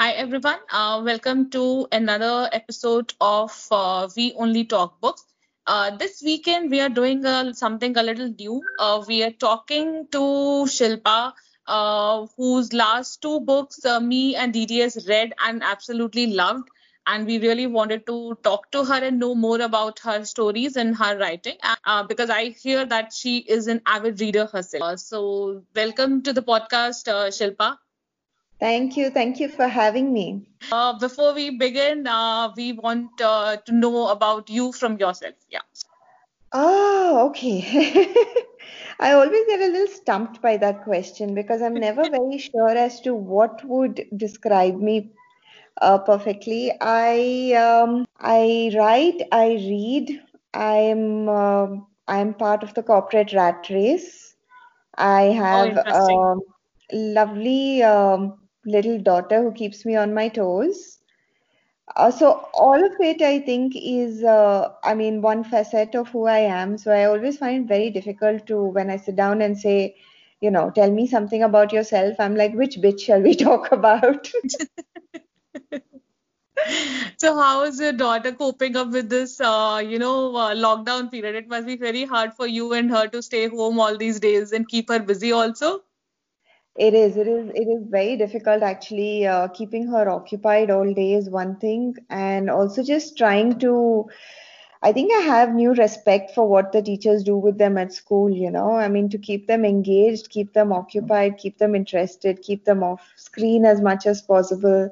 Hi, everyone. Uh, welcome to another episode of uh, We Only Talk Books. Uh, this weekend, we are doing uh, something a little new. Uh, we are talking to Shilpa, uh, whose last two books uh, me and DDS read and absolutely loved. And we really wanted to talk to her and know more about her stories and her writing because I hear that she is an avid reader herself. So, welcome to the podcast, Shilpa. Thank you. Thank you for having me. Uh, before we begin, uh, we want uh, to know about you from yourself. Yeah. Oh, okay. I always get a little stumped by that question because I'm never very sure as to what would describe me uh, perfectly. I um, I write, I read. I'm uh, I'm part of the corporate rat race. I have Oh, a lovely um, little daughter who keeps me on my toes. Uh, so all of it, I think, is uh, I mean, one facet of who I am. So I always find it very difficult to when I sit down and say, you know, tell me something about yourself. I'm like, which bit shall we talk about? So how is your daughter coping up with this, uh, you know, uh, lockdown period? It must be very hard for you and her to stay home all these days and keep her busy also. It is, it is, it is very difficult actually. Uh, keeping her occupied all day is one thing, and also just trying to. I think I have new respect for what the teachers do with them at school, you know. I mean, to keep them engaged, keep them occupied, keep them interested, keep them off screen as much as possible,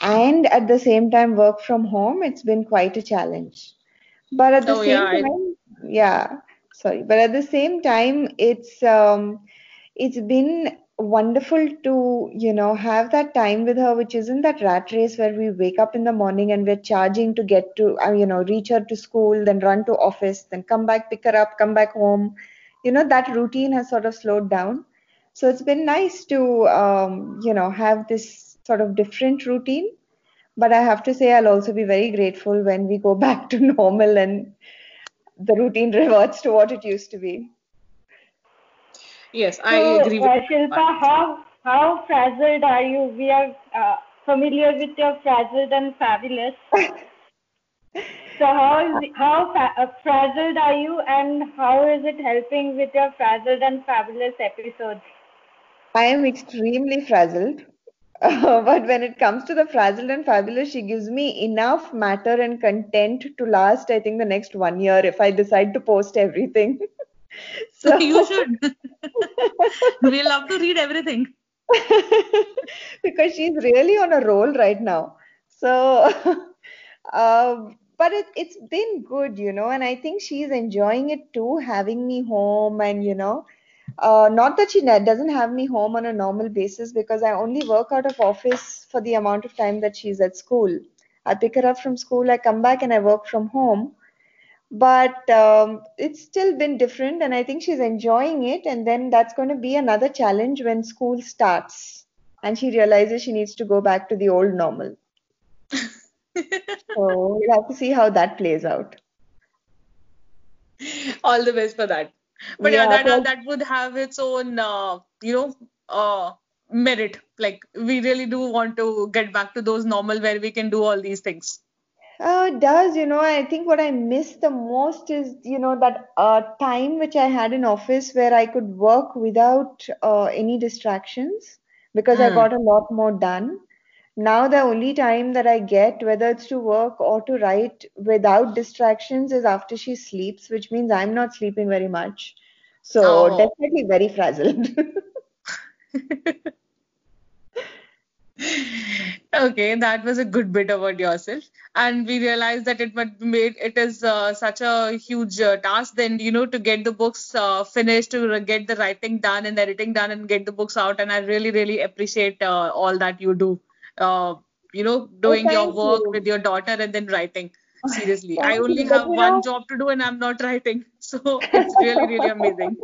and at the same time work from home, it's been quite a challenge. But at the Oh yeah, same I, time, yeah, sorry, but at the same time, it's um, it's been wonderful to, you know, have that time with her, which isn't that rat race where we wake up in the morning and we're charging to get to, uh, you know, reach her to school, then run to office, then come back, pick her up, come back home. You know, that routine has sort of slowed down. So it's been nice to, um, you know, have this sort of different routine. But I have to say, I'll also be very grateful when we go back to normal and the routine reverts to what it used to be. Yes, I So, agree with uh, that part. Shilpa, how how frazzled are you? We are uh, familiar with your frazzled and fabulous. So how is how fa- uh, frazzled are you, and how is it helping with your frazzled and fabulous episodes? I am extremely frazzled. Uh, but when it comes to the frazzled and fabulous, she gives me enough matter and content to last, I think, the next one year if I decide to post everything. So you should. We love to read everything. because she's really on a roll right now. So, um, but it, it's been good, you know, and I think she's enjoying it too, having me home and, you know, uh, not that she ne- doesn't have me home on a normal basis because I only work out of office for the amount of time that she's at school. I pick her up from school, I come back and I work from home. But um, it's still been different, and I think she's enjoying it. And then that's going to be another challenge when school starts and she realizes she needs to go back to the old normal. So we'll have to see how that plays out. All the best for that. But yeah, Yeah, that plus that would have its own, uh, you know, uh, merit. Like we really do want to get back to those normal where we can do all these things. Uh, it does, you know, I think what I miss the most is, you know, that uh, time which I had in office where I could work without uh, any distractions because I Mm. got a lot more done. Now, the only time that I get, whether it's to work or to write without distractions, is after she sleeps, which means I'm not sleeping very much. So, Oh. definitely very frazzled. Okay, that was a good bit about yourself. And we realized that it might be made it is uh, such a huge uh, task then, you know, to get the books uh, finished, to get the writing done and editing done and get the books out. And I really, really appreciate uh, all that you do. Uh, you know, Oh, doing your thank work with your daughter and then writing. Seriously, I only you. Have you one job to do and I'm not writing. So it's really, really amazing.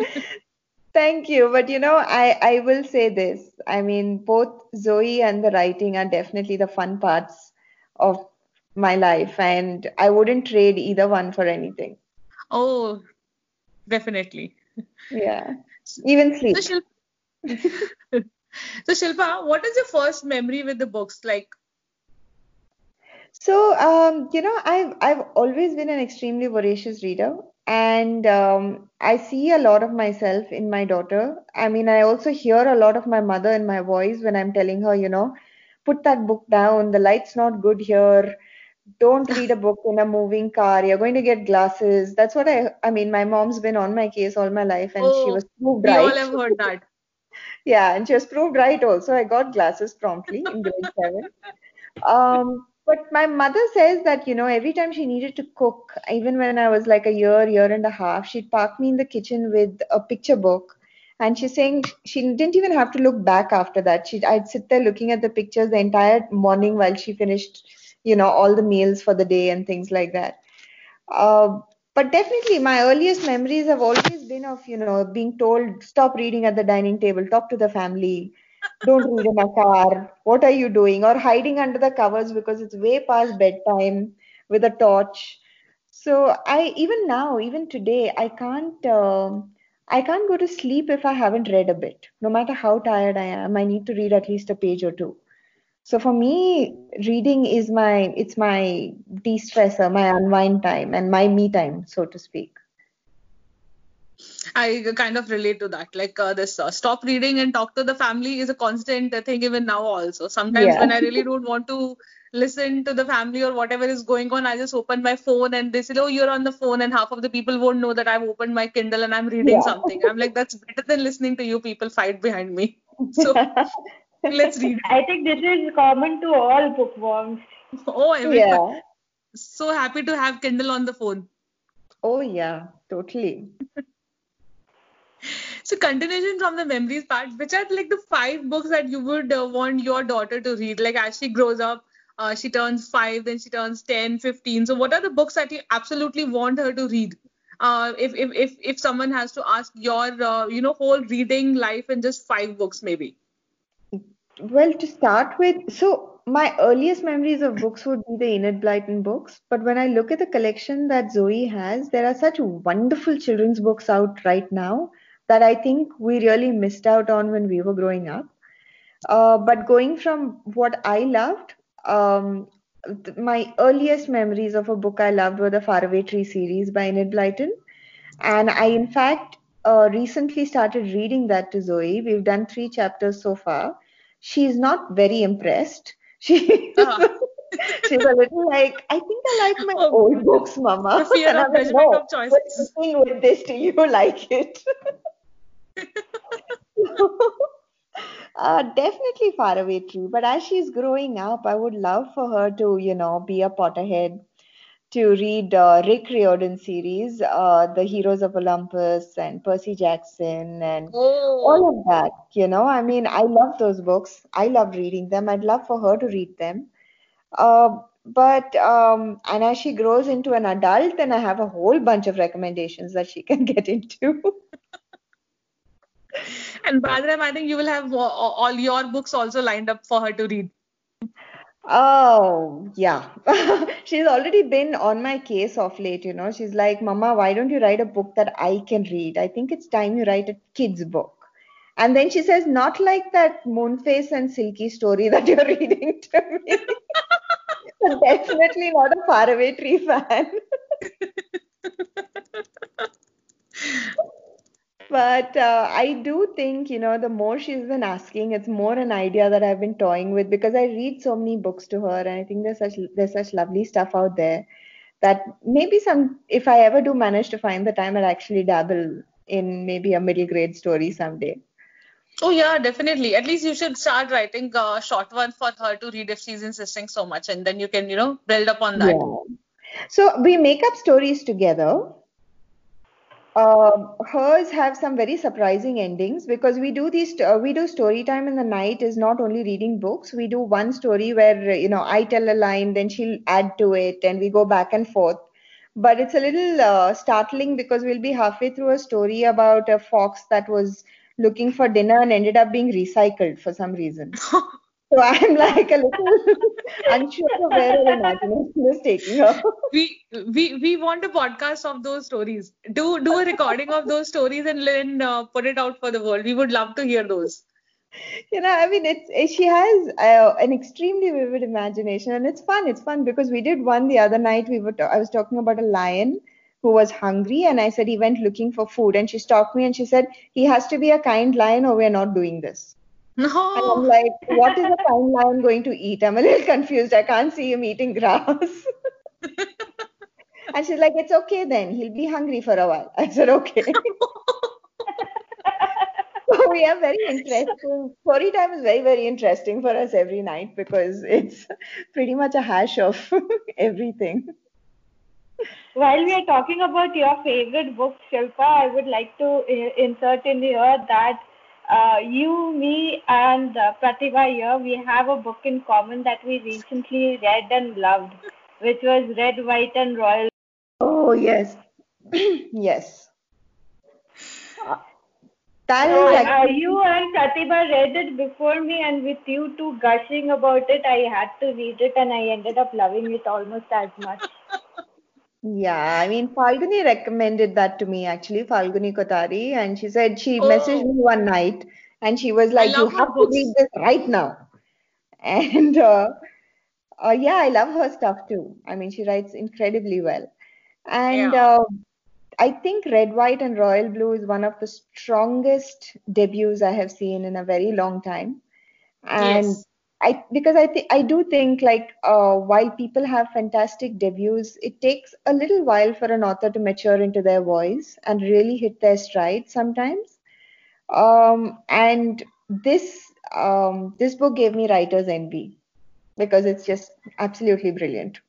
Thank you. But you know, I, I will say this. I mean, both Zoe and the writing are definitely the fun parts of my life, and I wouldn't trade either one for anything. Oh, definitely. Yeah. Even So sleep. Shilpa, So Shilpa, what is your first memory with the books? Like So, um, you know, I've I've always been an extremely voracious reader, and um, I see a lot of myself in my daughter. I mean, I also hear a lot of my mother in my voice when I'm telling her, you know, put that book down. The light's not good here. Don't read a book in a moving car. You're going to get glasses. That's what I. I mean, my mom's been on my case all my life, and she oh, was proved we all right. have heard that. Yeah, and she was proved right also. I got glasses promptly in grade seven. Um, but my mother says that, you know, every time she needed to cook, even when I was like a year, year and a half, she'd park me in the kitchen with a picture book. And she's saying she didn't even have to look back after that. She, I'd sit there looking at the pictures the entire morning while she finished, you know, all the meals for the day and things like that. Uh, but definitely, my earliest memories have always been of, you know, being told, stop reading at the dining table, talk to the family, don't read in a car, what are you doing? Or hiding under the covers because it's way past bedtime with a torch. So I, even now, even today, I can't, um I can't go to sleep if I haven't read a bit. No matter how tired I am, I need to read at least a page or two. So for me, reading is my it's my de-stressor, my unwind time, and my me time, so to speak. I kind of relate to that. Like uh, this, uh, stop reading and talk to the family is a constant thing even now also. Sometimes Yeah. when I really don't want to listen to the family or whatever is going on, I just open my phone and they say, oh, you're on the phone, and half of the people won't know that I've opened my Kindle and I'm reading Yeah. something. I'm like, that's better than listening to you people fight behind me. So let's read. I think this is common to all bookworms. Oh. Yeah. So happy to have Kindle on the phone. Oh yeah, totally. So continuation from the memories part, which are like the five books that you would uh, want your daughter to read? Like as she grows up, uh, she turns five, then she turns 10, 15. So what are the books that you absolutely want her to read? Uh, if, if if if someone has to ask your uh, you know whole reading life in just five books maybe. Well, to start with, so my earliest memories of books would be the Enid Blyton books. But when I look at the collection that Zoe has, there are such wonderful children's books out right now that I think we really missed out on when we were growing up. Uh, but going from what I loved, um, th- my earliest memories of a book I loved were the Faraway Tree series by Enid Blyton. And I, in fact, uh, recently started reading that to Zoe. We've done three chapters so far. She's not very impressed. She, Uh, she's a little like, I think I like my Oh, old books, Mama. the fear And of I'm like, judgment no, of choices. with this. Do you like it? Uh, definitely Faraway Tree. But as she's growing up, I would love for her to, you know, be a Potterhead, to read uh, Rick Riordan series, uh, The Heroes of Olympus and Percy Jackson and all oh, of that. You know, I mean, I love those books. I love reading them. I'd love for her to read them. Uh, but um, and as she grows into an adult, then I have a whole bunch of recommendations that she can get into. And by the time I think you will have all, all your books also lined up for her to read. Oh, yeah. She's already been on my case of late, you know. She's like, Mama, why don't you write a book that I can read? I think it's time you write a kid's book. And then she says, not like that Moonface and Silky story that you're reading to me. Definitely not a faraway tree fan. But uh, I do think, you know, the more she's been asking, it's more an idea that I've been toying with because I read so many books to her, and I think there's such there's such lovely stuff out there that maybe some, if I ever do manage to find the time, I'll actually dabble in maybe a middle grade story someday. Oh yeah, definitely. At least you should start writing a short one for her to read if she's insisting so much, and then you can, you know, build up on that. Yeah. So we make up stories together. Uh, hers have some very surprising endings because we do these uh, we do story time in the night is not only reading books. We do one story where uh, you know I tell a line then she'll add to it and we go back and forth. But it's a little uh, startling because we'll be halfway through a story about a fox that was looking for dinner and ended up being recycled for some reason so I'm like a little unsure of where her imagination is taking her. we we we want a podcast of those stories. Do do a recording of those stories and then uh, put it out for the world. We would love to hear those. you know, I mean, it's she has uh, an extremely vivid imagination, and it's fun. It's fun because we did one the other night. We were I was talking about a lion who was hungry, and I said he went looking for food, and she stopped me and she said he has to be a kind lion, or we're not doing this. No. And I'm like, what is a kind lion going to eat? I'm a little confused. I can't see him eating grass. and she's like, it's okay then. He'll be hungry for a while. I said, okay. so we are very interesting. Story time is very, very interesting for us every night because it's pretty much a hash of everything. While we are talking about your favorite book, Shilpa, I would like to uh, insert in here that uh, you, me, and uh, Pratibha here, we have a book in common that we recently read and loved, which was Red, White, and Royal. Oh, yes. yes. That So, is uh, actually, you and Pratibha read it before me, and with you two gushing about it, I had to read it, and I ended up loving it almost as much. Yeah, I mean, Falguni recommended that to me actually, Falguni Kothari, and she said she messaged Oh. me one night and she was like, You have to read this right now. And uh, uh, yeah, I love her stuff too. I mean, she writes incredibly well. And Yeah. uh, I think Red, White, and Royal Blue is one of the strongest debuts I have seen in a very long time. And Yes. I because I think I do think like uh, while people have fantastic debuts, it takes a little while for an author to mature into their voice and really hit their stride sometimes. Um, and this um, this book gave me writer's envy because it's just absolutely brilliant.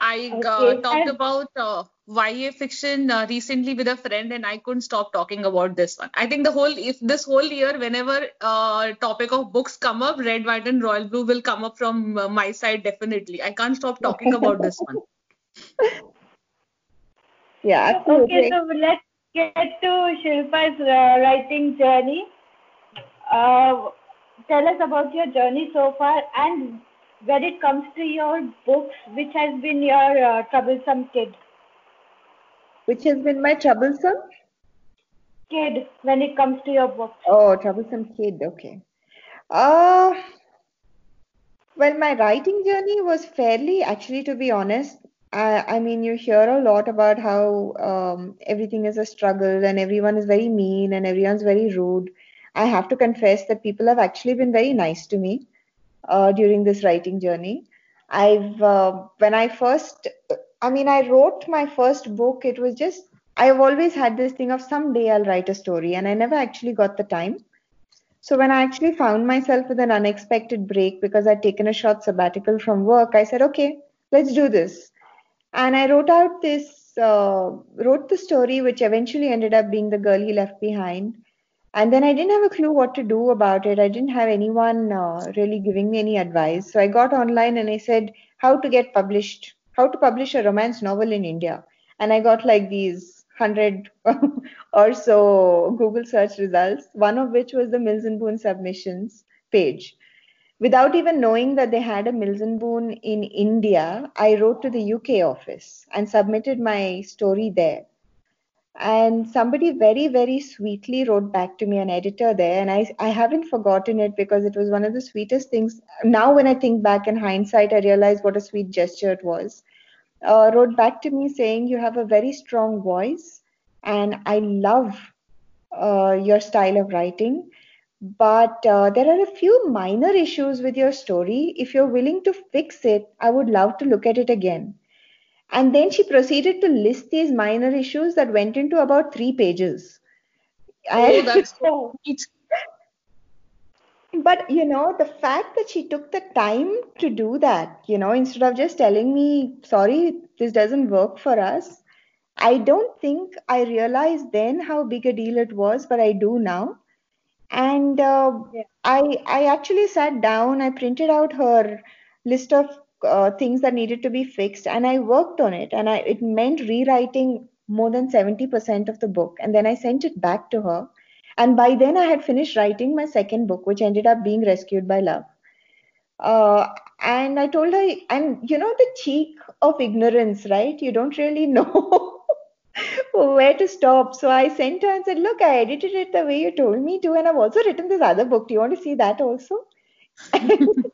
I uh, Okay, talked about uh, YA fiction uh, recently with a friend, and I couldn't stop talking about this one. I think the whole if this whole year, whenever uh, topic of books come up, Red, White, and Royal Blue will come up from uh, my side definitely. I can't stop talking about this one. Yeah, Okay, so let's get to Shilpa's uh, writing journey. Uh, tell us about your journey so far and when it comes to your books, which has been your uh, troublesome kid? Which has been my troublesome? Kid, when it comes to your books. Oh, troublesome kid. Okay. Uh, well, my writing journey was fairly, actually, to be honest. I, I mean, you hear a lot about how um, everything is a struggle and everyone is very mean and everyone's very rude. I have to confess that people have actually been very nice to me uh, during this writing journey. I've, uh, when I first, I mean, I wrote my first book, it was just, I've always had this thing of someday I'll write a story, and I never actually got the time. So when I actually found myself with an unexpected break because I'd taken a short sabbatical from work, I said, okay, let's do this. And I wrote out this, uh, wrote the story, which eventually ended up being The Girl He Left Behind. And then I didn't have a clue what to do about it. I didn't have anyone uh, really giving me any advice. So I got online and I said, how to get published, how to publish a romance novel in India. And I got like these hundred or so Google search results, one of which was the Mills and Boon submissions page. Without even knowing that they had a Mills and Boon in India, I wrote to the UK office and submitted my story there. And somebody very, very sweetly wrote back to me, an editor there, and I, I haven't forgotten it because it was one of the sweetest things. Now, when I think back in hindsight, I realize what a sweet gesture it was. Uh, wrote back to me saying, You have a very strong voice, and I love uh, your style of writing. But uh, there are a few minor issues with your story. If you're willing to fix it, I would love to look at it again. And then she proceeded to list these minor issues that went into about three pages. Oh, that's so but you know, the fact that she took the time to do that, you know, instead of just telling me, sorry, this doesn't work for us, I don't think I realized then how big a deal it was, but I do now. And uh, Yeah. I I actually sat down, I printed out her list of uh, things that needed to be fixed, and I worked on it. And I it meant rewriting more than 70% of the book. And then I sent it back to her. And by then I had finished writing my second book, which ended up being Rescued by Love. Uh, and I told her, and you know, the cheek of ignorance, right? You don't really know where to stop. So I sent her and said, Look, I edited it the way you told me to, and I've also written this other book. Do you want to see that also?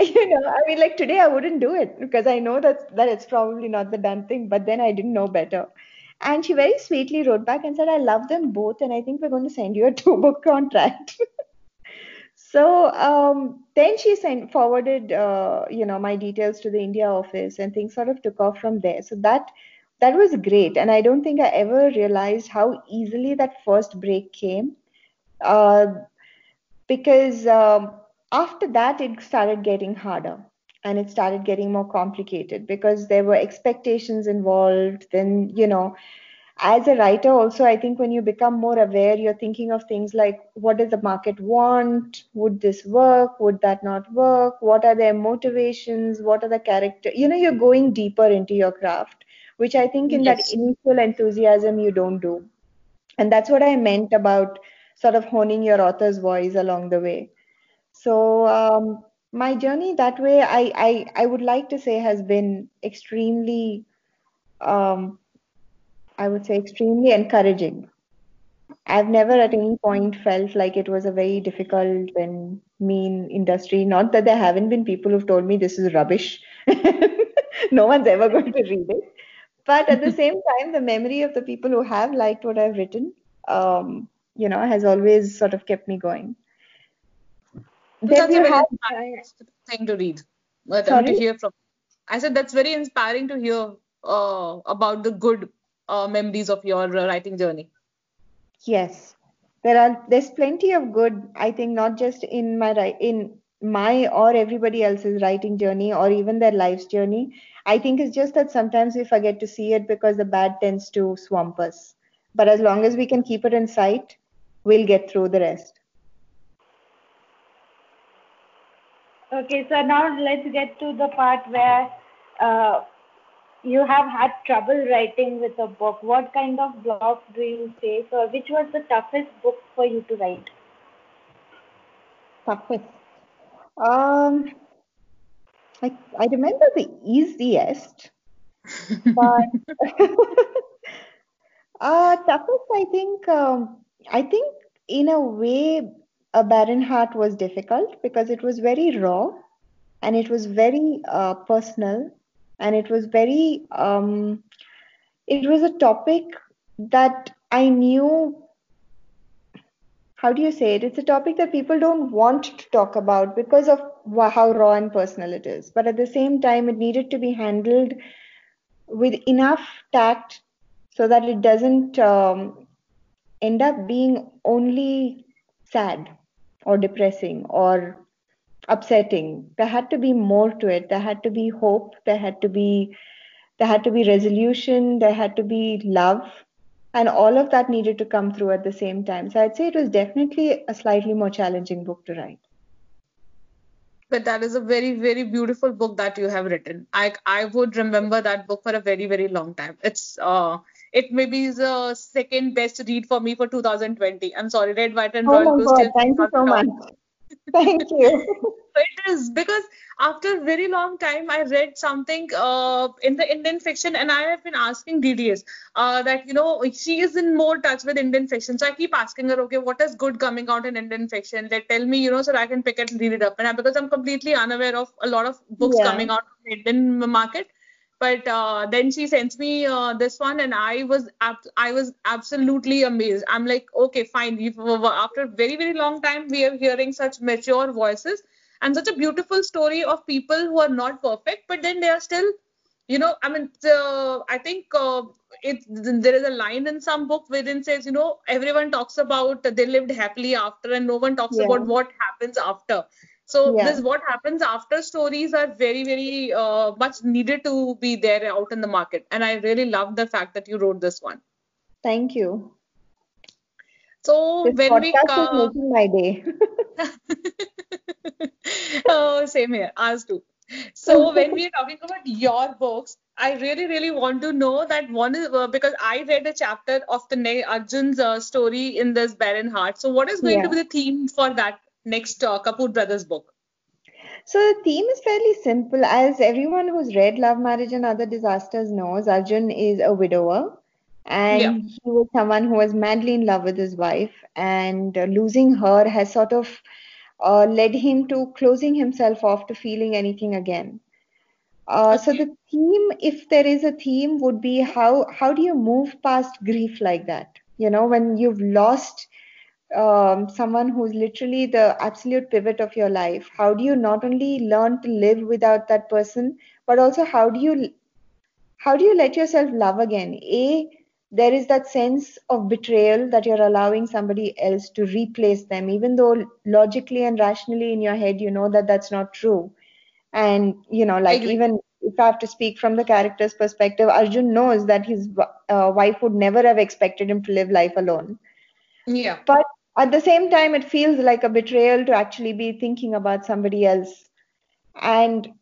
you know, I mean, like today I wouldn't do it because I know that that it's probably not the done thing, but then I didn't know better. And she very sweetly wrote back and said, I love them both, and I think we're going to send you a two book contract. so um, then she sent forwarded, uh, you know, my details to the India office, and things sort of took off from there. So that that was great, and I don't think I ever realized how easily that first break came, uh, because um, after that it started getting harder and it started getting more complicated because there were expectations involved. Then you know as a writer also i think when you become more aware you're thinking of things like what does the market want? Would this work? Would that not work? What are their motivations? What are the character you know you're going deeper into your craft which i think in yes. that initial enthusiasm you don't do. And that's what i meant about sort of honing your author's voice along the way so um, my journey that way, I, I, I would like to say, has been extremely, um, I would say, extremely encouraging. I've never at any point felt like it was a very difficult and mean industry. Not that there haven't been people who've told me this is rubbish. no one's ever going to read it. But at the same time, the memory of the people who have liked what I've written, um, you know, has always sort of kept me going. That's a very inspiring thing to read. Uh, to hear from. I said that's very inspiring to hear uh, about the good uh, memories of your uh, writing journey. Yes, there are. There's plenty of good. I think not just in my in my or everybody else's writing journey or even their life's journey. I think it's just that sometimes we forget to see it because the bad tends to swamp us. But as long as we can keep it in sight, we'll get through the rest. Okay, so now let's get to the part where uh, you have had trouble writing with a book. What kind of blocks do you face, or which was the toughest book for you to write? Toughest. Um, I I remember the easiest, but uh, toughest. I think um, I think in a way a barren heart was difficult because it was very raw and it was very uh, personal and it was very um, it was a topic that i knew how do you say it? It's a topic that people don't want to talk about because of how raw and personal it is. But at the same time it needed to be handled with enough tact so that it doesn't um, end up being only sad or depressing or upsetting. There had to be more to it. There had to be hope. There had to be there had to be resolution. There had to be love. And all of that needed to come through at the same time. So I'd say it was definitely a slightly more challenging book to write. But that is a very, very beautiful book that you have written. I I would remember that book for a very, very long time. It's uh it maybe is the second best read for me for 2020. I'm sorry, Red, White, and Royal oh God, Thank you so much. Thank you. it is because after a very long time I read something uh, in the Indian fiction and I have been asking DDS uh, that you know she is in more touch with Indian fiction. So I keep asking her, okay, what is good coming out in Indian fiction? They tell me, you know, so I can pick it and read it up. And I, because I'm completely unaware of a lot of books yeah. coming out in the Indian market but uh, then she sends me uh, this one and i was ab- i was absolutely amazed. I'm like okay fine. After a very very long time we are hearing such mature voices and such a beautiful story of people who are not perfect but then they are still you know i mean uh, i think uh, it there is a line in some book wherein says you know everyone talks about they lived happily after and no one talks yeah. about what happens after so yeah. this what happens after stories are very very uh, much needed to be there out in the market, and I really love the fact that you wrote this one. Thank you. So this when we uh, is making my day. oh, same here. As too. So when we are talking about your books, I really, really want to know that one is uh, because I read a chapter of the ne- Arjun's uh, story in this Barren Heart. So what is going yeah. to be the theme for that next uh, Kapoor Brothers book? So the theme is fairly simple. As everyone who's read Love, Marriage, and Other Disasters knows, Arjun is a widower and Yeah. he was someone who was madly in love with his wife, and uh, losing her has sort of uh, led him to closing himself off to feeling anything again. Uh, so the theme, if there is a theme, would be how how do you move past grief like that? You know, when you've lost um, someone who's literally the absolute pivot of your life, how do you not only learn to live without that person, but also how do you how do you let yourself love again? A, there is that sense of betrayal that you're allowing somebody else to replace them, even though logically and rationally in your head you know that that's not true. And you know, like even if I have to speak from the character's perspective, Arjun knows that his uh, wife would never have expected him to live life alone. Yeah. But at the same time, it feels like a betrayal to actually be thinking about somebody else. And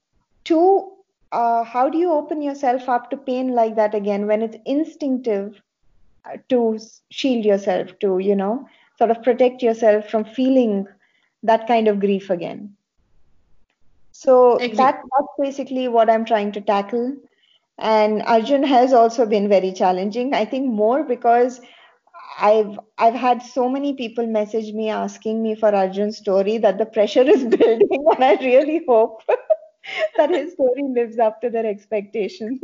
two, uh, how do you open yourself up to pain like that again when it's instinctive uh, to shield yourself, to, you know, sort of protect yourself from feeling that kind of grief again? So that, that's basically what I'm trying to tackle. And Arjun has also been very challenging. I think more because I've I've had so many people message me asking me for Arjun's story that the pressure is building, and I really hope that his story lives up to their expectations.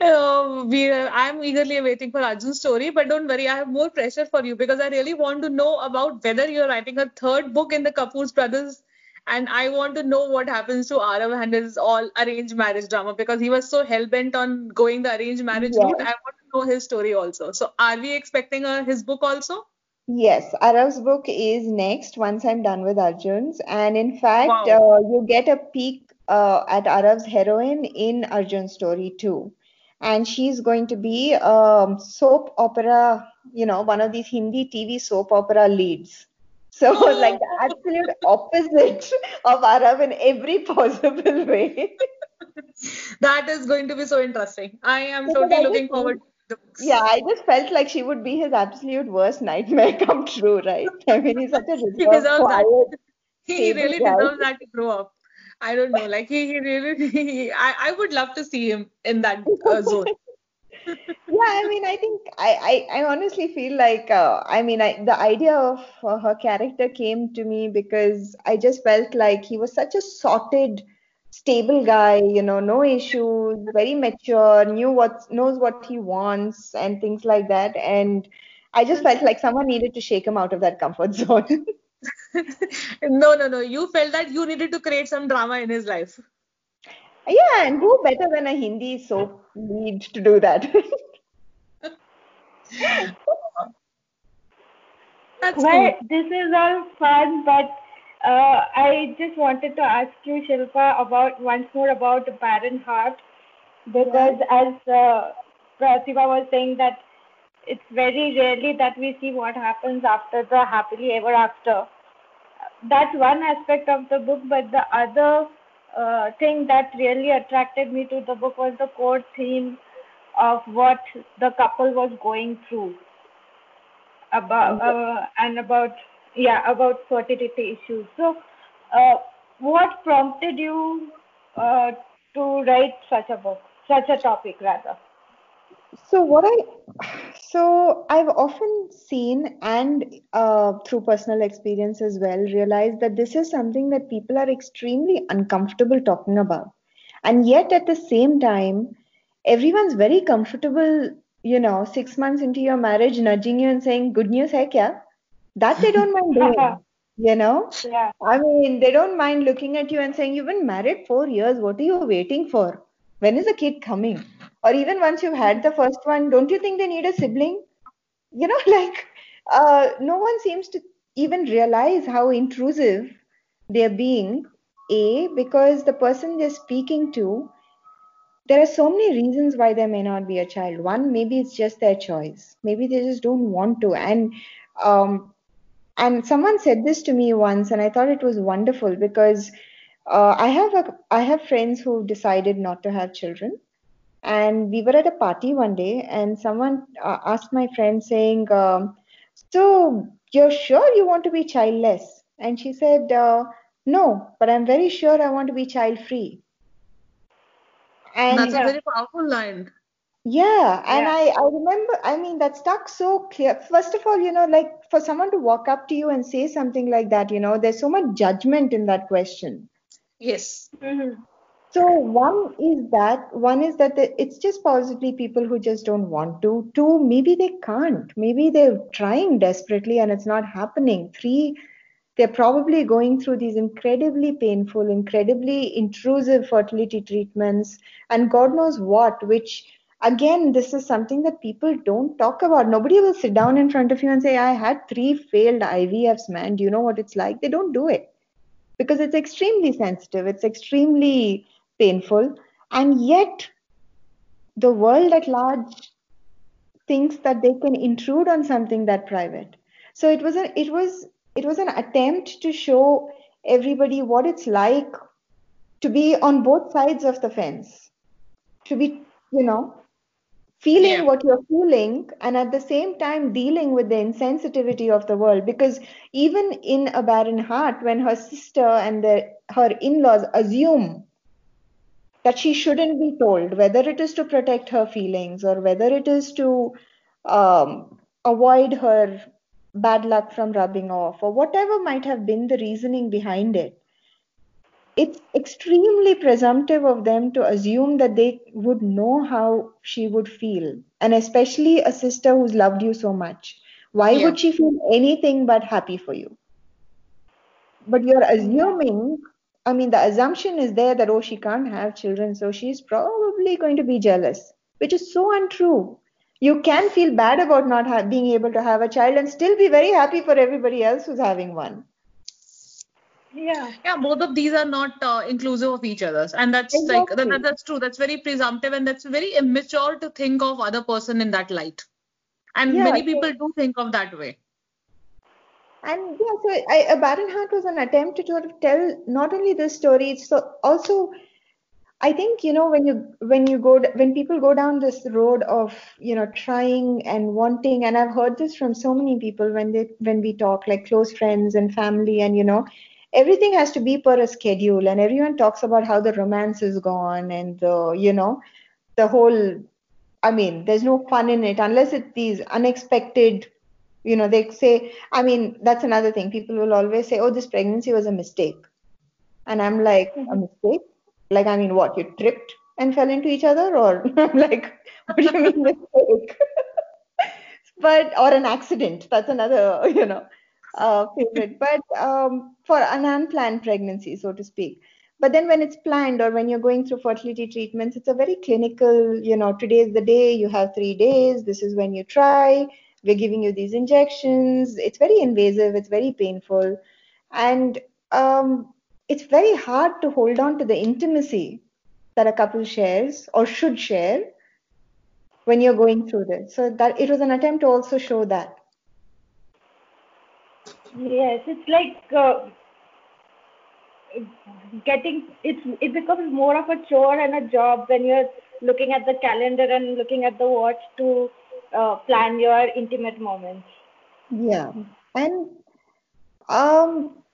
Uh, we, I'm eagerly waiting for Arjun's story, but don't worry, I have more pressure for you because I really want to know about whether you're writing a third book in the Kapoor's brothers, and I want to know what happens to Arav and his all arranged marriage drama because he was so hell bent on going the arranged marriage route. I want know his story also. So, are we expecting a, his book also? Yes, Arav's book is next once I'm done with Arjun's, and in fact, Wow. uh, you get a peek uh, at Arav's heroine in Arjun's story too. And she's going to be um, soap opera, you know, one of these Hindi TV soap opera leads. So, like the absolute opposite of Arav in every possible way. that is going to be so interesting. I am totally looking forward to the books. Yeah, I just felt like she would be his absolute worst nightmare come true, right? I mean, he's such a He reserved, deserves that. quiet, He, he really guy. deserves that to grow up. I don't know. Like he, he really, he, I, I would love to see him in that uh, zone. Yeah, I mean, I think I, I, I honestly feel like uh, I mean, I, the idea of uh, her character came to me because I just felt like he was such a sorted, stable guy, you know, no issues, very mature, knew what knows what he wants and things like that. And I just felt like someone needed to shake him out of that comfort zone. No, no, no. You felt that you needed to create some drama in his life. Yeah, and who better than a Hindi soap lead to do that? That's Well, cool. this is all fun, but uh, I just wanted to ask you, Shilpa, about once more about the Barren Heart, because as uh, was saying that it's very rarely that we see what happens after the happily ever after. That's one aspect of the book, but the other uh, thing that really attracted me to the book was the core theme of what the couple was going through. About uh, and about yeah about fertility issues so uh, what prompted you uh, to write such a book such a topic rather So what I so I've often seen and uh, through personal experience as well realized that this is something that people are extremely uncomfortable talking about, and yet at the same time, everyone's very comfortable. You know, six months into your marriage, nudging you and saying, "Good news hai kya?" That they don't mind doing. You know, yeah I mean, they don't mind looking at you and saying, You've been married four years. What are you waiting for? When is the kid coming? Or even once you've had the first one, don't you think they need a sibling? You know, like, uh, no one seems to even realize how intrusive they're being. A, because the person they're speaking to, there are so many reasons why there may not be a child. One, maybe it's just their choice. Maybe they just don't want to. And um, and someone said this to me once, and I thought it was wonderful because uh, I have a I have friends who decided not to have children, and we were at a party one day, and someone uh, asked my friend saying, um, "So you're sure you want to be childless?" And she said, uh, No, but I'm very sure I want to be child free. And that's a very powerful line. Yeah, and yeah. I, I remember, I mean, that stuck so clear. First of all, you know, like for someone to walk up to you and say something like that, you know, there's so much judgment in that question. Yes. Mm-hmm. So one is that one is that it's just possibly people who just don't want to. Two, maybe they can't. Maybe they're trying desperately and it's not happening. Three, they're probably going through these incredibly painful, incredibly intrusive fertility treatments and God knows what, which again, this is something that people don't talk about. Nobody will sit down in front of you and say, I had three failed IVFs, man. Do you know what it's like? They don't do it because it's extremely sensitive, it's extremely painful, and yet the world at large thinks that they can intrude on something that private. So it was a, it was it was an attempt to show everybody what it's like to be on both sides of the fence, to be you know feeling yeah. what you're feeling and at the same time dealing with the insensitivity of the world because even in a barren heart when her sister and the, her in-laws assume that she shouldn't be told whether it is to protect her feelings or whether it is to um, avoid her bad luck from rubbing off or whatever might have been the reasoning behind it it's extremely presumptive of them to assume that they would know how she would feel, and especially a sister who's loved you so much. Why yeah. would she feel anything but happy for you? But you're assuming, I mean, the assumption is there that, oh, she can't have children, so she's probably going to be jealous, which is so untrue. You can feel bad about not ha- being able to have a child and still be very happy for everybody else who's having one yeah. Yeah both of these are not uh, inclusive of each other and that's exactly. like that, that's true. That's very presumptive and that's very immature to think of other person in that light. And yeah, many people do think of that way. And yeah so I, a barren heart was an attempt to sort of tell not only this story it's so also I think you know when you when you go when people go down this road of you know trying and wanting and I've heard this from so many people when they when we talk like close friends and family and you know everything has to be per a schedule and everyone talks about how the romance is gone and the you know the whole i mean there's no fun in it unless it's these unexpected you know they say i mean that's another thing. People will always say oh this pregnancy was a mistake. And i'm like a mm-hmm. mistake? Like i mean what you tripped and fell into each other or i'm like what do you mean mistake? But or an accident that's another you know uh, favorite, but um, for an unplanned pregnancy, so to speak. But then when it's planned or when you're going through fertility treatments, it's a very clinical, you know, today's the day, you have three days, this is when you try, we're giving you these injections. It's very invasive, it's very painful. And um, it's very hard to hold on to the intimacy that a couple shares or should share when you're going through this. So that it was an attempt to also show that. Yes, it's like uh, getting it's it becomes more of a chore and a job when you're looking at the calendar and looking at the watch to uh, plan your intimate moments. Yeah, and um,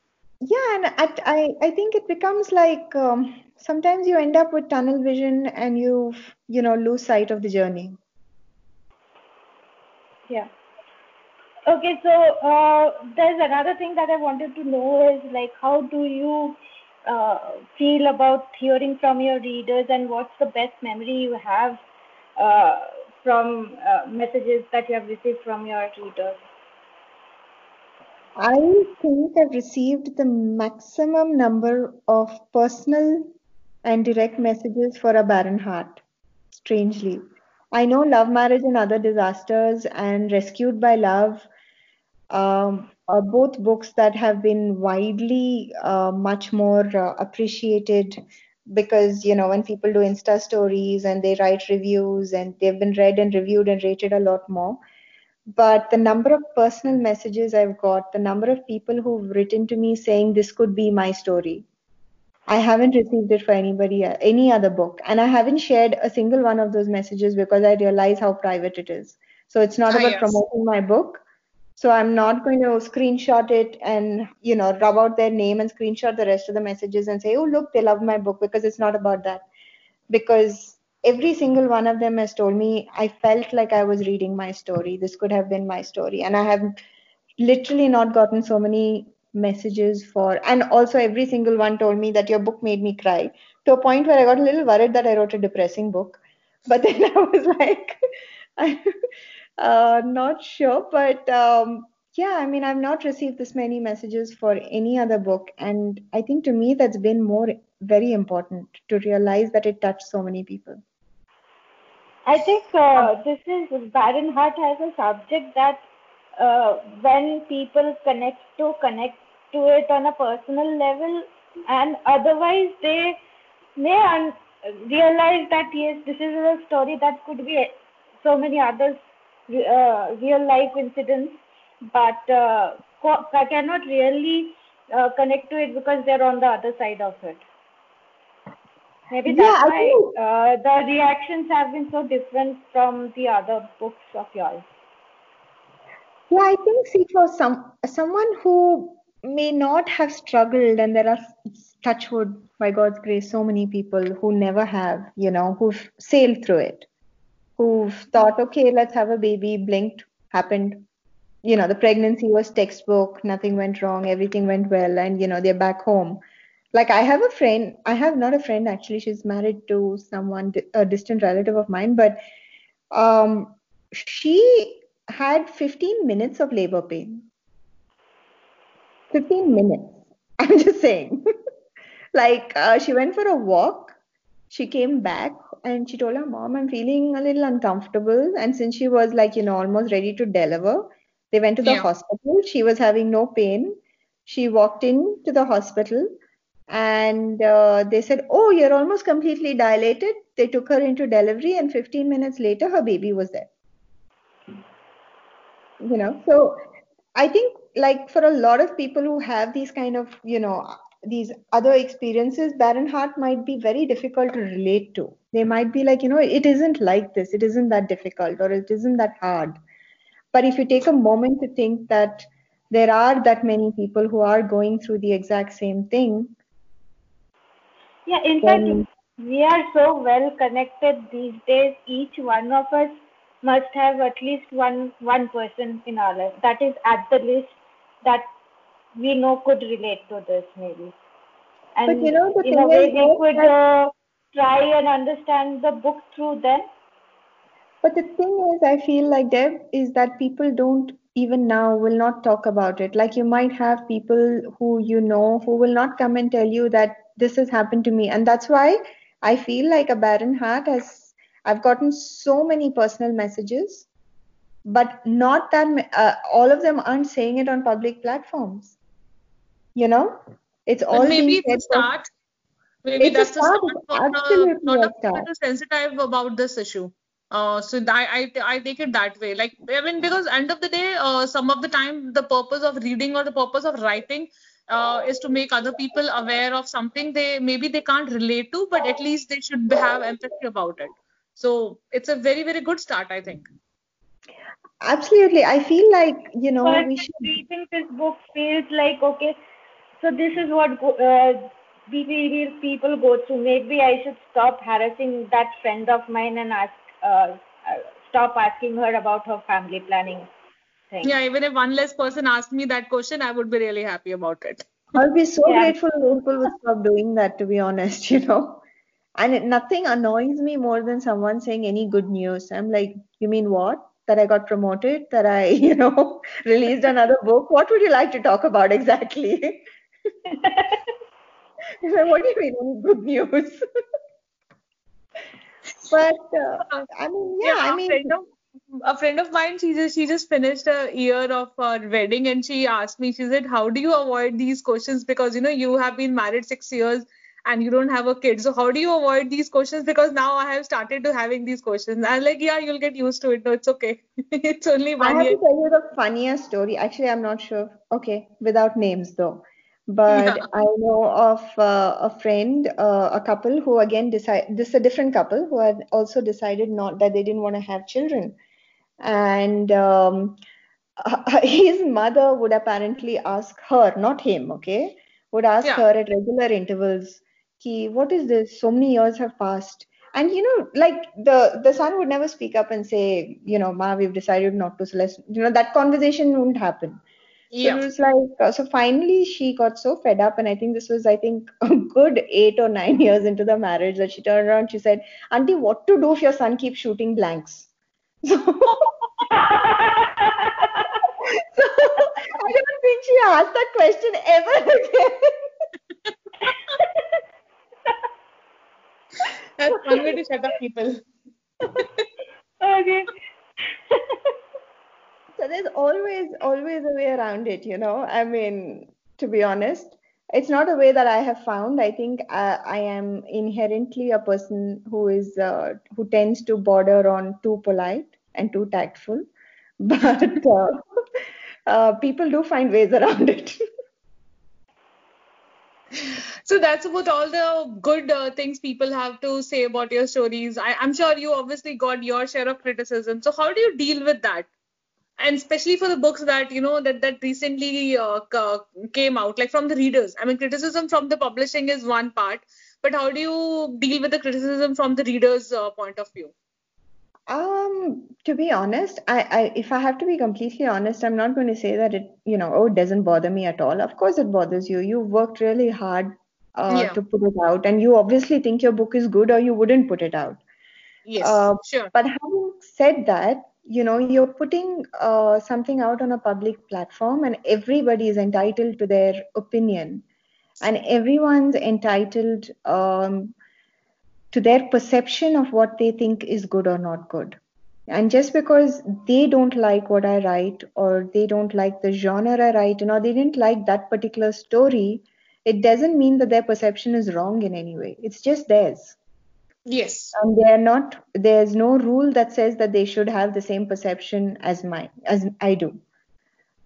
yeah, and I I, I think it becomes like um, sometimes you end up with tunnel vision and you you know lose sight of the journey. Yeah. Okay, so uh, there's another thing that I wanted to know is like how do you uh, feel about hearing from your readers and what's the best memory you have uh, from uh, messages that you have received from your readers? I think I've received the maximum number of personal and direct messages for a barren heart, strangely. I know Love, Marriage, and Other Disasters and Rescued by Love um, are both books that have been widely uh, much more uh, appreciated because you know when people do insta stories and they write reviews and they've been read and reviewed and rated a lot more. But the number of personal messages i've got the number of people who've written to me saying this could be my story i haven't received it for anybody any other book and i haven't shared a single one of those messages because i realize how private it is so it's not ah, about yes. promoting my book So I'm not going to screenshot it and you know rub out their name and screenshot the rest of the messages and say, oh look, they love my book because it's not about that. Because every single one of them has told me I felt like I was reading my story. This could have been my story, and I have literally not gotten so many messages for and also every single one told me that your book made me cry to a point where i got a little worried that i wrote a depressing book. But then i was like i'm uh, not sure. But um, yeah i mean i've not received this many messages for any other book. And i think to me that's been more very important to realize that it touched so many people. I think uh, this is barren heart has a subject that uh, when people connect to connect to it on a personal level and otherwise they may un- realize that yes this is a story that could be so many other uh, real life incidents but uh, co- cannot really uh, connect to it because they're on the other side of it. Maybe that's Yeah, why uh, the reactions have been so different from the other books of yours Yeah, I think see for some someone who may not have struggled, and there are touchwood by God's grace, so many people who never have, you know, who've sailed through it, who've thought, okay, let's have a baby, blinked, happened. You know, the pregnancy was textbook, nothing went wrong, everything went well, and you know, they're back home. Like I have a friend, I have not a friend actually, she's married to someone, a distant relative of mine, but um, she had 15 minutes of labor pain. 15 minutes. I'm just saying. like, uh, she went for a walk. She came back and she told her mom, I'm feeling a little uncomfortable. And since she was like, you know, almost ready to deliver, they went to the Yeah. hospital. She was having no pain. She walked into the hospital and uh, they said, Oh, you're almost completely dilated. They took her into delivery, and 15 minutes later, her baby was there you know so i think like for a lot of people who have these kind of you know these other experiences barren heart might be very difficult to relate to they might be like you know it isn't like this it isn't that difficult or it isn't that hard but if you take a moment to think that there are that many people who are going through the exact same thing Yeah, in fact, we are so well connected these days. Each one of us must have at least one one person in our life that is at the least that we know could relate to this maybe. and but you know the in a thing way, is we could uh, try and understand the book through them. But the thing is, I feel like Deb is that people don't even now will not talk about it. Like you might have people who you know who will not come and tell you that this has happened to me, and that's why I feel like a barren heart has. I've gotten so many personal messages, but not that uh, all of them aren't saying it on public platforms. You know, it's But all maybe being a start. Maybe It's that's the start. start It's for a absolutely lot a start. sensitive about this issue. Uh, so I, I I take it that way. Like I mean, because end of the day, uh, some of the time the purpose of reading or the purpose of writing uh, is to make other people aware of something they maybe they can't relate to, but at least they should have empathy about it. So it's a very very good start, I think. Absolutely. I feel like, you know, we But should reading this book feels like okay, so this is what go, uh, BPD people go through. Maybe I should stop harassing that friend of mine and ask, uh, uh, stop asking her about her family planning thing. Yeah, even if one less person asked me that question, I would be really happy about it. I'll be so Yeah. grateful if people would stop doing that, to be honest, you know. And it, nothing annoys me more than someone saying any good news. I'm like, you mean what? That I got promoted? That I, you know, released another book? What would you like to talk about exactly? Like, what do you mean any good news? But uh, I mean, yeah, I mean, friend of a friend of mine, she just she just finished a year of her wedding, and she asked me, she said, "How do you avoid these questions? Because you know you have been married six years and you don't have a kid, so how do you avoid these questions? Because now I have started to having these questions." I'm like, "Yeah, you'll get used to it. No, it's okay. it's only one. I have year." to tell you the funniest story. Actually, I'm not sure. Okay, without names though. But Yeah. I know of uh, a friend, uh, a couple who again decide this is a different couple who had also decided not that they didn't want to have children. And um, uh, his mother would apparently ask her, not him, okay, would ask Yeah. her at regular intervals, Ki, what is this? So many years have passed. And you know, like the the son would never speak up and say, you know, Ma, we've decided not to. So let's, you know, that conversation wouldn't happen. Yeah. So it was like, uh, so finally she got so fed up, and I think this was, I think, a good eight or nine years into the marriage that she turned around. She said, Auntie, what to do if your son keeps shooting blanks? So, so I don't think she asked that question ever again. That's one way to shut up people. okay. So there's always always a way around it, you know. I mean, to be honest, it's not a way that I have found. I think I, I am inherently a person who is uh, who tends to border on too polite and too tactful, but uh, uh, people do find ways around it. So that's about all the good uh, things people have to say about your stories. I, I'm sure you obviously got your share of criticism. So how do you deal with that? And especially for the books that you know that that recently uh, came out, like from the readers. I mean, criticism from the publishing is one part, but how do you deal with the criticism from the readers' uh, point of view? Um, to be honest, I, I if I have to be completely honest, I'm not going to say that it, you know, oh, it doesn't bother me at all. Of course, it bothers you. You worked really hard uh, Yeah. to put it out, and you obviously think your book is good, or you wouldn't put it out. Yes, Uh, sure. But having said that, you know, you're putting uh, something out on a public platform, and everybody is entitled to their opinion, and everyone's entitled um, to their perception of what they think is good or not good. And just because they don't like what I write, or they don't like the genre I write in, or they didn't like that particular story, it doesn't mean that their perception is wrong in any way. It's just theirs. Yes. And they are not, there's no rule that says that they should have the same perception as mine, as I do.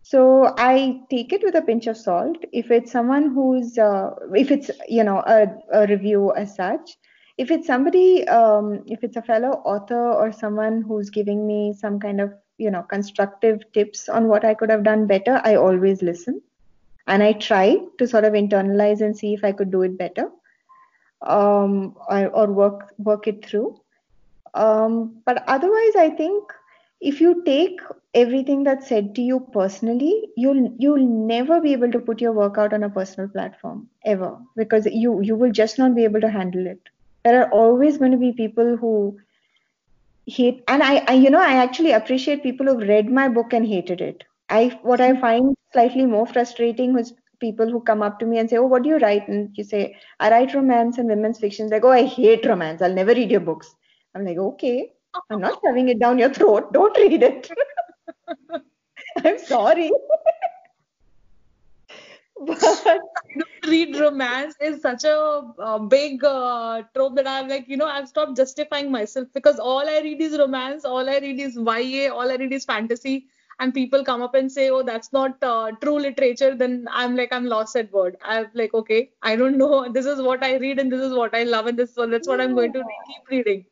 So I take it with a pinch of salt. If it's someone who's, uh, if it's, you know, a, a review as such, if it's somebody, um, if it's a fellow author or someone who's giving me some kind of, you know, constructive tips on what I could have done better, I always listen. And I try to sort of internalize and see if I could do it better um, or, or work work it through. Um, but otherwise, I think if you take everything that's said to you personally, you'll you'll never be able to put your work out on a personal platform ever because you you will just not be able to handle it. There are always going to be people who hate, and I, I you know I actually appreciate people who've read my book and hated it. I what I find slightly more frustrating was people who come up to me and say, "Oh, what do you write?" And you say, "I write romance and women's fiction." Like, "Oh, I hate romance. I'll never read your books." I'm like, "Okay, I'm not shoving it down your throat. Don't read it." I'm sorry. but read romance is such a big uh, trope that I'm like, you know, I've stopped justifying myself because all I read is romance, all I read is YA, all I read is fantasy and people come up and say oh that's not uh, true literature then i'm like i'm lost at word. I'm like okay i don't know. This is what i read and this is what i love and this so that's what i'm going to re- keep reading.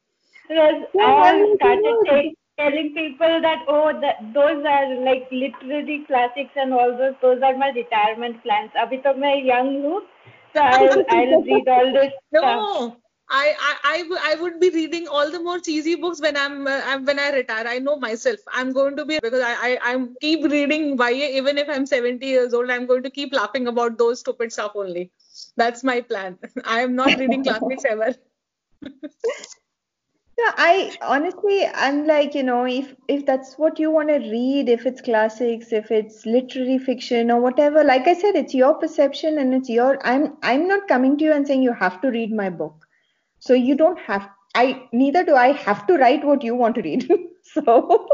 I started telling people that oh that, those are like literary classics and all those those are my retirement plans. abhi to young hu so i'll, I'll read all this no. stuff. I, I, I, would be reading all the more cheesy books when I'm, uh, when I retire. I know myself. I'm going to be because I, I I'm keep reading YA even if I'm 70 years old. I'm going to keep laughing about those stupid stuff only. That's my plan. I am not reading classics ever. Yeah, I honestly, I'm like, you know, if if that's what you want to read, if it's classics, if it's literary fiction or whatever, like I said, it's your perception and it's your. I'm I'm not coming to you and saying you have to read my book. So you don't have. I neither do I have to write what you want to read. So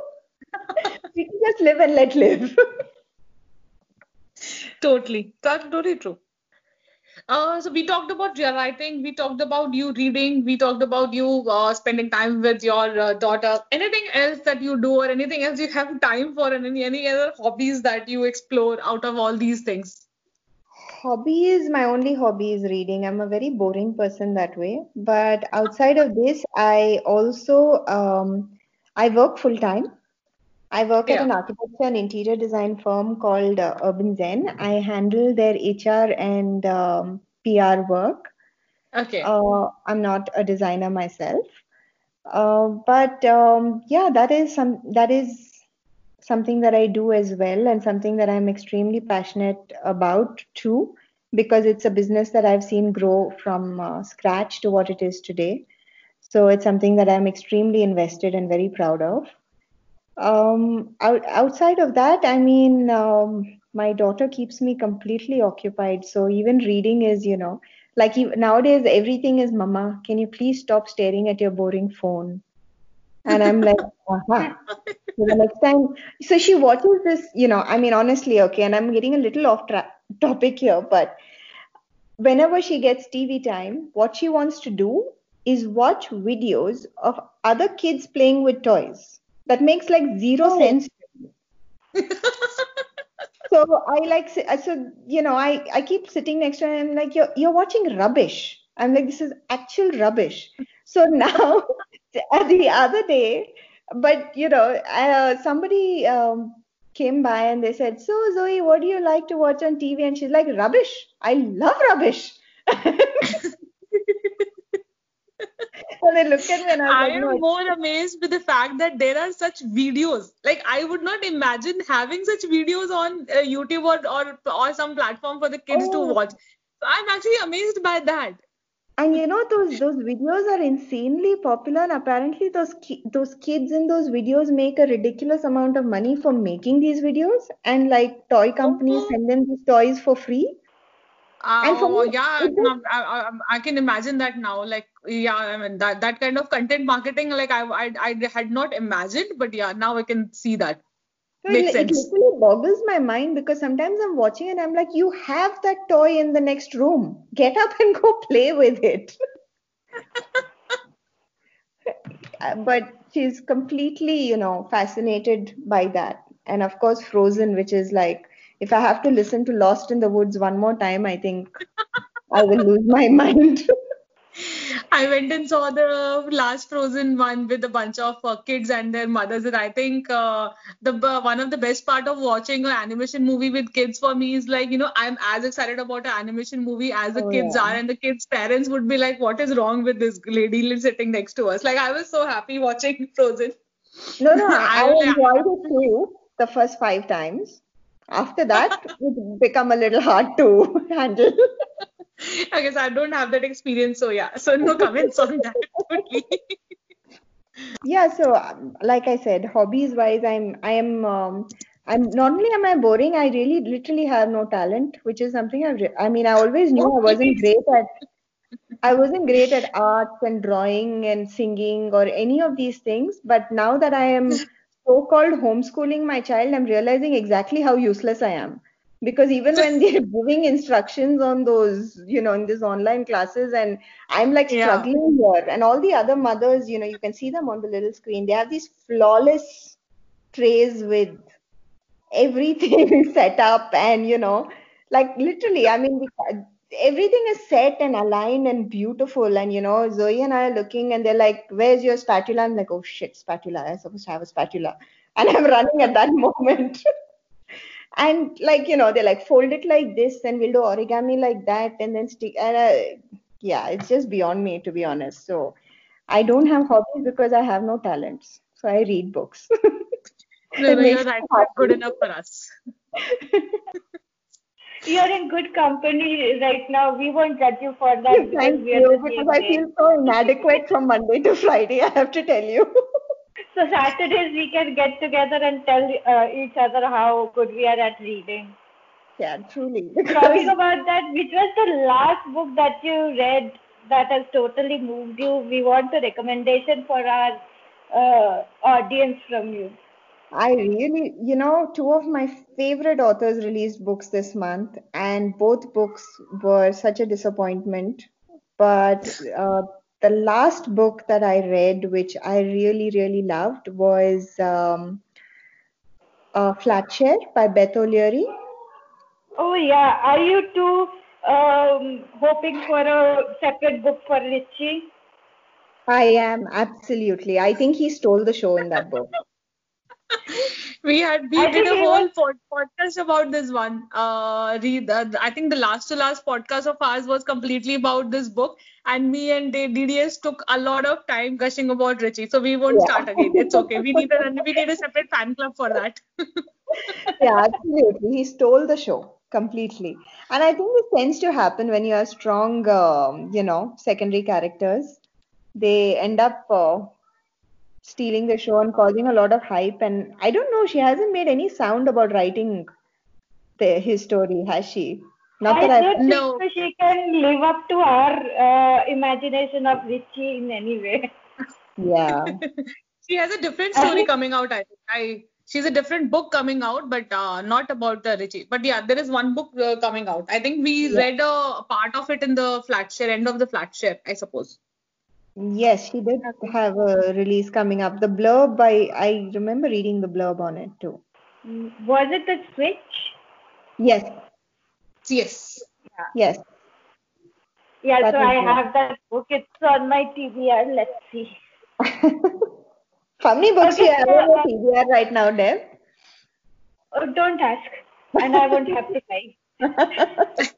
we can just live and let live. Totally. That's totally true. Uh, so we talked about your writing, we talked about you reading, we talked about you uh, spending time with your uh, daughter. Anything else that you do or anything else you have time for and any, any other hobbies that you explore out of all these things? Hobby is my only hobby is reading. I'm a very boring person that way. But outside of this, I also um, I work full time. I work at an architecture and interior design firm called uh, Urban Zen. I handle their HR and um, PR work. Okay. Uh, I'm not a designer myself, uh, but um, yeah, that is some that is something that I do as well, and something that I'm extremely passionate about too, because it's a business that I've seen grow from uh, scratch to what it is today. So it's something that I'm extremely invested and very proud of. Um, out, outside of that, I mean, um, my daughter keeps me completely occupied. So even reading is, you know, like nowadays everything is, Mama, can you please stop staring at your boring phone? And I'm like, uh-huh. So the next time, so she watches this, you know, I mean, honestly, okay, and I'm getting a little off tra- topic here, but whenever she gets TV time, what she wants to do is watch videos of other kids playing with toys. That makes like zero Oh. sense. So I like, so you know, I I keep sitting next to her and I'm like, you're you're watching rubbish. I'm like, this is actual rubbish. So now, the other day, but you know, uh, somebody um, came by and they said, so Zoe, what do you like to watch on TV? And she's like, rubbish. I love rubbish. And they looked at me and I I am no, more amazed with the fact that there are such videos. Like I would not imagine having such videos on uh, YouTube or, or or some platform for the kids to Oh. watch. So I'm actually amazed by that. And you know those those videos are insanely popular, and apparently those ki- those kids in those videos make a ridiculous amount of money for making these videos, and like toy companies send them these toys for free. And for Oh, me, yeah, I, I, I can imagine that now. Like, yeah, I mean that that kind of content marketing, like I, I, I had not imagined, but yeah, now I can see that. Makes it, it sense. literally boggles my mind because sometimes I'm watching and I'm like, you have that toy in the next room. Get up and go play with it. Uh, but she's completely, you know, fascinated by that. And of course, Frozen, which is like, if I have to listen to Lost in the Woods one more time, I think I will lose my mind. I went and saw the last Frozen one with a bunch of uh, kids and their mothers, and I think uh, the b- one of the best part of watching an animation movie with kids for me is like you know I'm as excited about an animation movie as the Oh, kids yeah. are, and the kids' parents would be like, "What is wrong with this lady sitting next to us?" Like I was so happy watching Frozen. No, no, I, I I enjoyed it too the first five times. After that, it become a little hard to handle. I guess I don't have that experience, so yeah. So no comments on that. totally. Yeah, so um, like I said, hobbies wise, I'm I am um, I'm not only am I boring, I really literally have no talent, which is something I've. re I mean I always knew I wasn't great at I wasn't great at arts and drawing and singing or any of these things, but now that I am so-called homeschooling my child, I'm realizing exactly how useless I am. Because even when they're giving instructions on those, you know, in these online classes, and I'm like Yeah. struggling here, and all the other mothers, you know, you can see them on the little screen. They have these flawless trays with everything set up, and you know, like literally, I mean, we, everything is set and aligned and beautiful. And you know, Zoe and I are looking, and they're like, "Where's your spatula?" I'm like, "Oh shit, spatula! I'm supposed to have a spatula," and I'm running at that moment. And like you know they like fold it like this and we'll do origami like that and then stick and uh, yeah it's just beyond me to be honest so i don't have hobbies because i have no talents so i read books No, It no, makes you're right. Good enough for us. You're in good company right now. We won't judge you for that because thank you because i feel so inadequate from monday to friday i have to tell you So Saturdays we can get together and tell uh, each other how good we are at reading. yeah truly Talking about that, which was the last book that you read that has totally moved you? We want a recommendation for our uh, audience from you. I really, you know, two of my favorite authors released books this month, and both books were such a disappointment. But uh, the last book that I read, which I really, really loved, was um, uh, Flatshare by Beth O'Leary. Oh yeah, are you two um, hoping for a separate book for Richie? I am absolutely. I think he stole the show in that book. we had we I did a whole was- podcast about this one. Uh, read. Uh, I think the last to last podcast of ours was completely about this book, and me and DDS took a lot of time gushing about Richie. So we won't Yeah. start again. It's okay. We need a we need a separate fan club for that. yeah, absolutely. He stole the show completely. And I think this tends to happen when you have strong, um, you know, secondary characters. They end up uh, stealing the show and causing a lot of hype. And I don't know, she hasn't made any sound about writing the, his story, has she? Not I that don't I've. think No. so she can live up to our uh, imagination of Richie in any way. Yeah. she has a different story think- coming out. I think. I she's a different book coming out, but uh, not about the Richie. But yeah, there is one book uh, coming out. I think we Yeah. read a part of it in the flat share, end of the flat share, I suppose. Yes, she did have a release coming up. The blurb, I, I remember reading the blurb on it too. Was it the Switch? Yes, Yes. yes. Yeah, That so I good. have that book. It's on my TBR. Let's see. How many books do you have on your uh, TBR right now, Deb? Oh, don't ask, and I won't have to lie.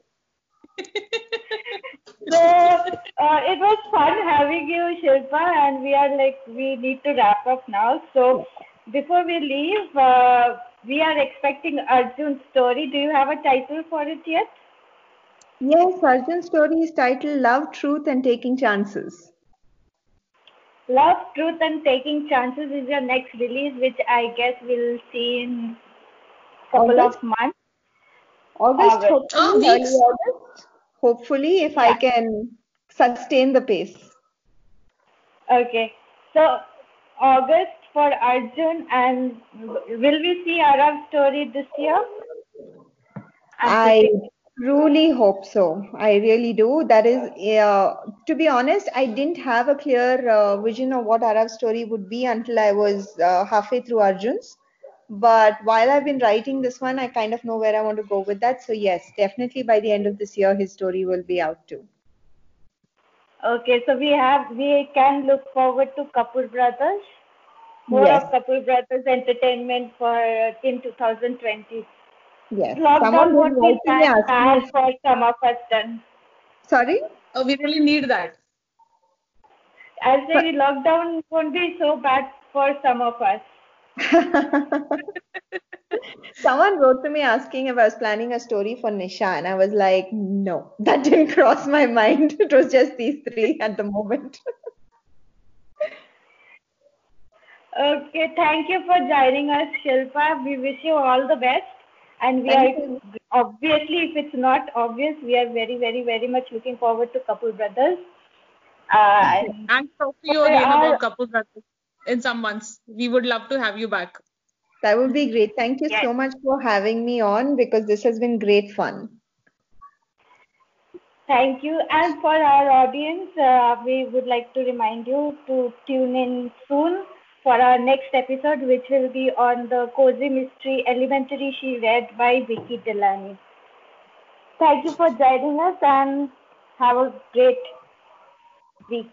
So uh, it was fun having you, Shilpa, and we are like we need to wrap up now. So before we leave, uh, we are expecting Arjun's story. Do you have a title for it yet? Yes, Arjun's story is titled Love, Truth, and Taking Chances. Love, Truth, and Taking Chances is your next release, which I guess we'll see in couple August? of months. August, August. hopefully, Oh, weeks. August. Hopefully, if I can sustain the pace. Okay. So August for Arjun, and will we see Arav story this year? I truly hope so. I really do. That is, uh, to be honest, I didn't have a clear uh, vision of what Arav's story would be until I was uh, halfway through Arjun's. But while I've been writing this one, I kind of know where I want to go with that. So, yes, definitely by the end of this year, his story will be out too. Okay, so we have we can look forward to Kapoor Brothers. More Yes. of Kapoor Brothers entertainment for uh, in 2020. Yes. Lockdown Someone won't be write to bad for some of us then. Sorry? Oh, we really need that. I'll say lockdown won't be so bad for some of us. Someone wrote to me asking if I was planning a story for Nisha, and I was like, no, that didn't cross my mind. It was just these three at the moment. Okay, thank you for joining us, Shilpa. We wish you all the best. And we Thank are you. obviously, if it's not obvious, we are very, very, very much looking forward to Kapoor Brothers. Uh, and And talk to you Okay, again I'll- about Kapoor Brothers in some months. We would love to have you back. That would be great. Thank you Yes. so much for having me on because this has been great fun. Thank you. And for our audience, uh, we would like to remind you to tune in soon for our next episode, which will be on the cozy mystery Elementary She Read by Vicki Delany. Thank you for joining us and have a great week.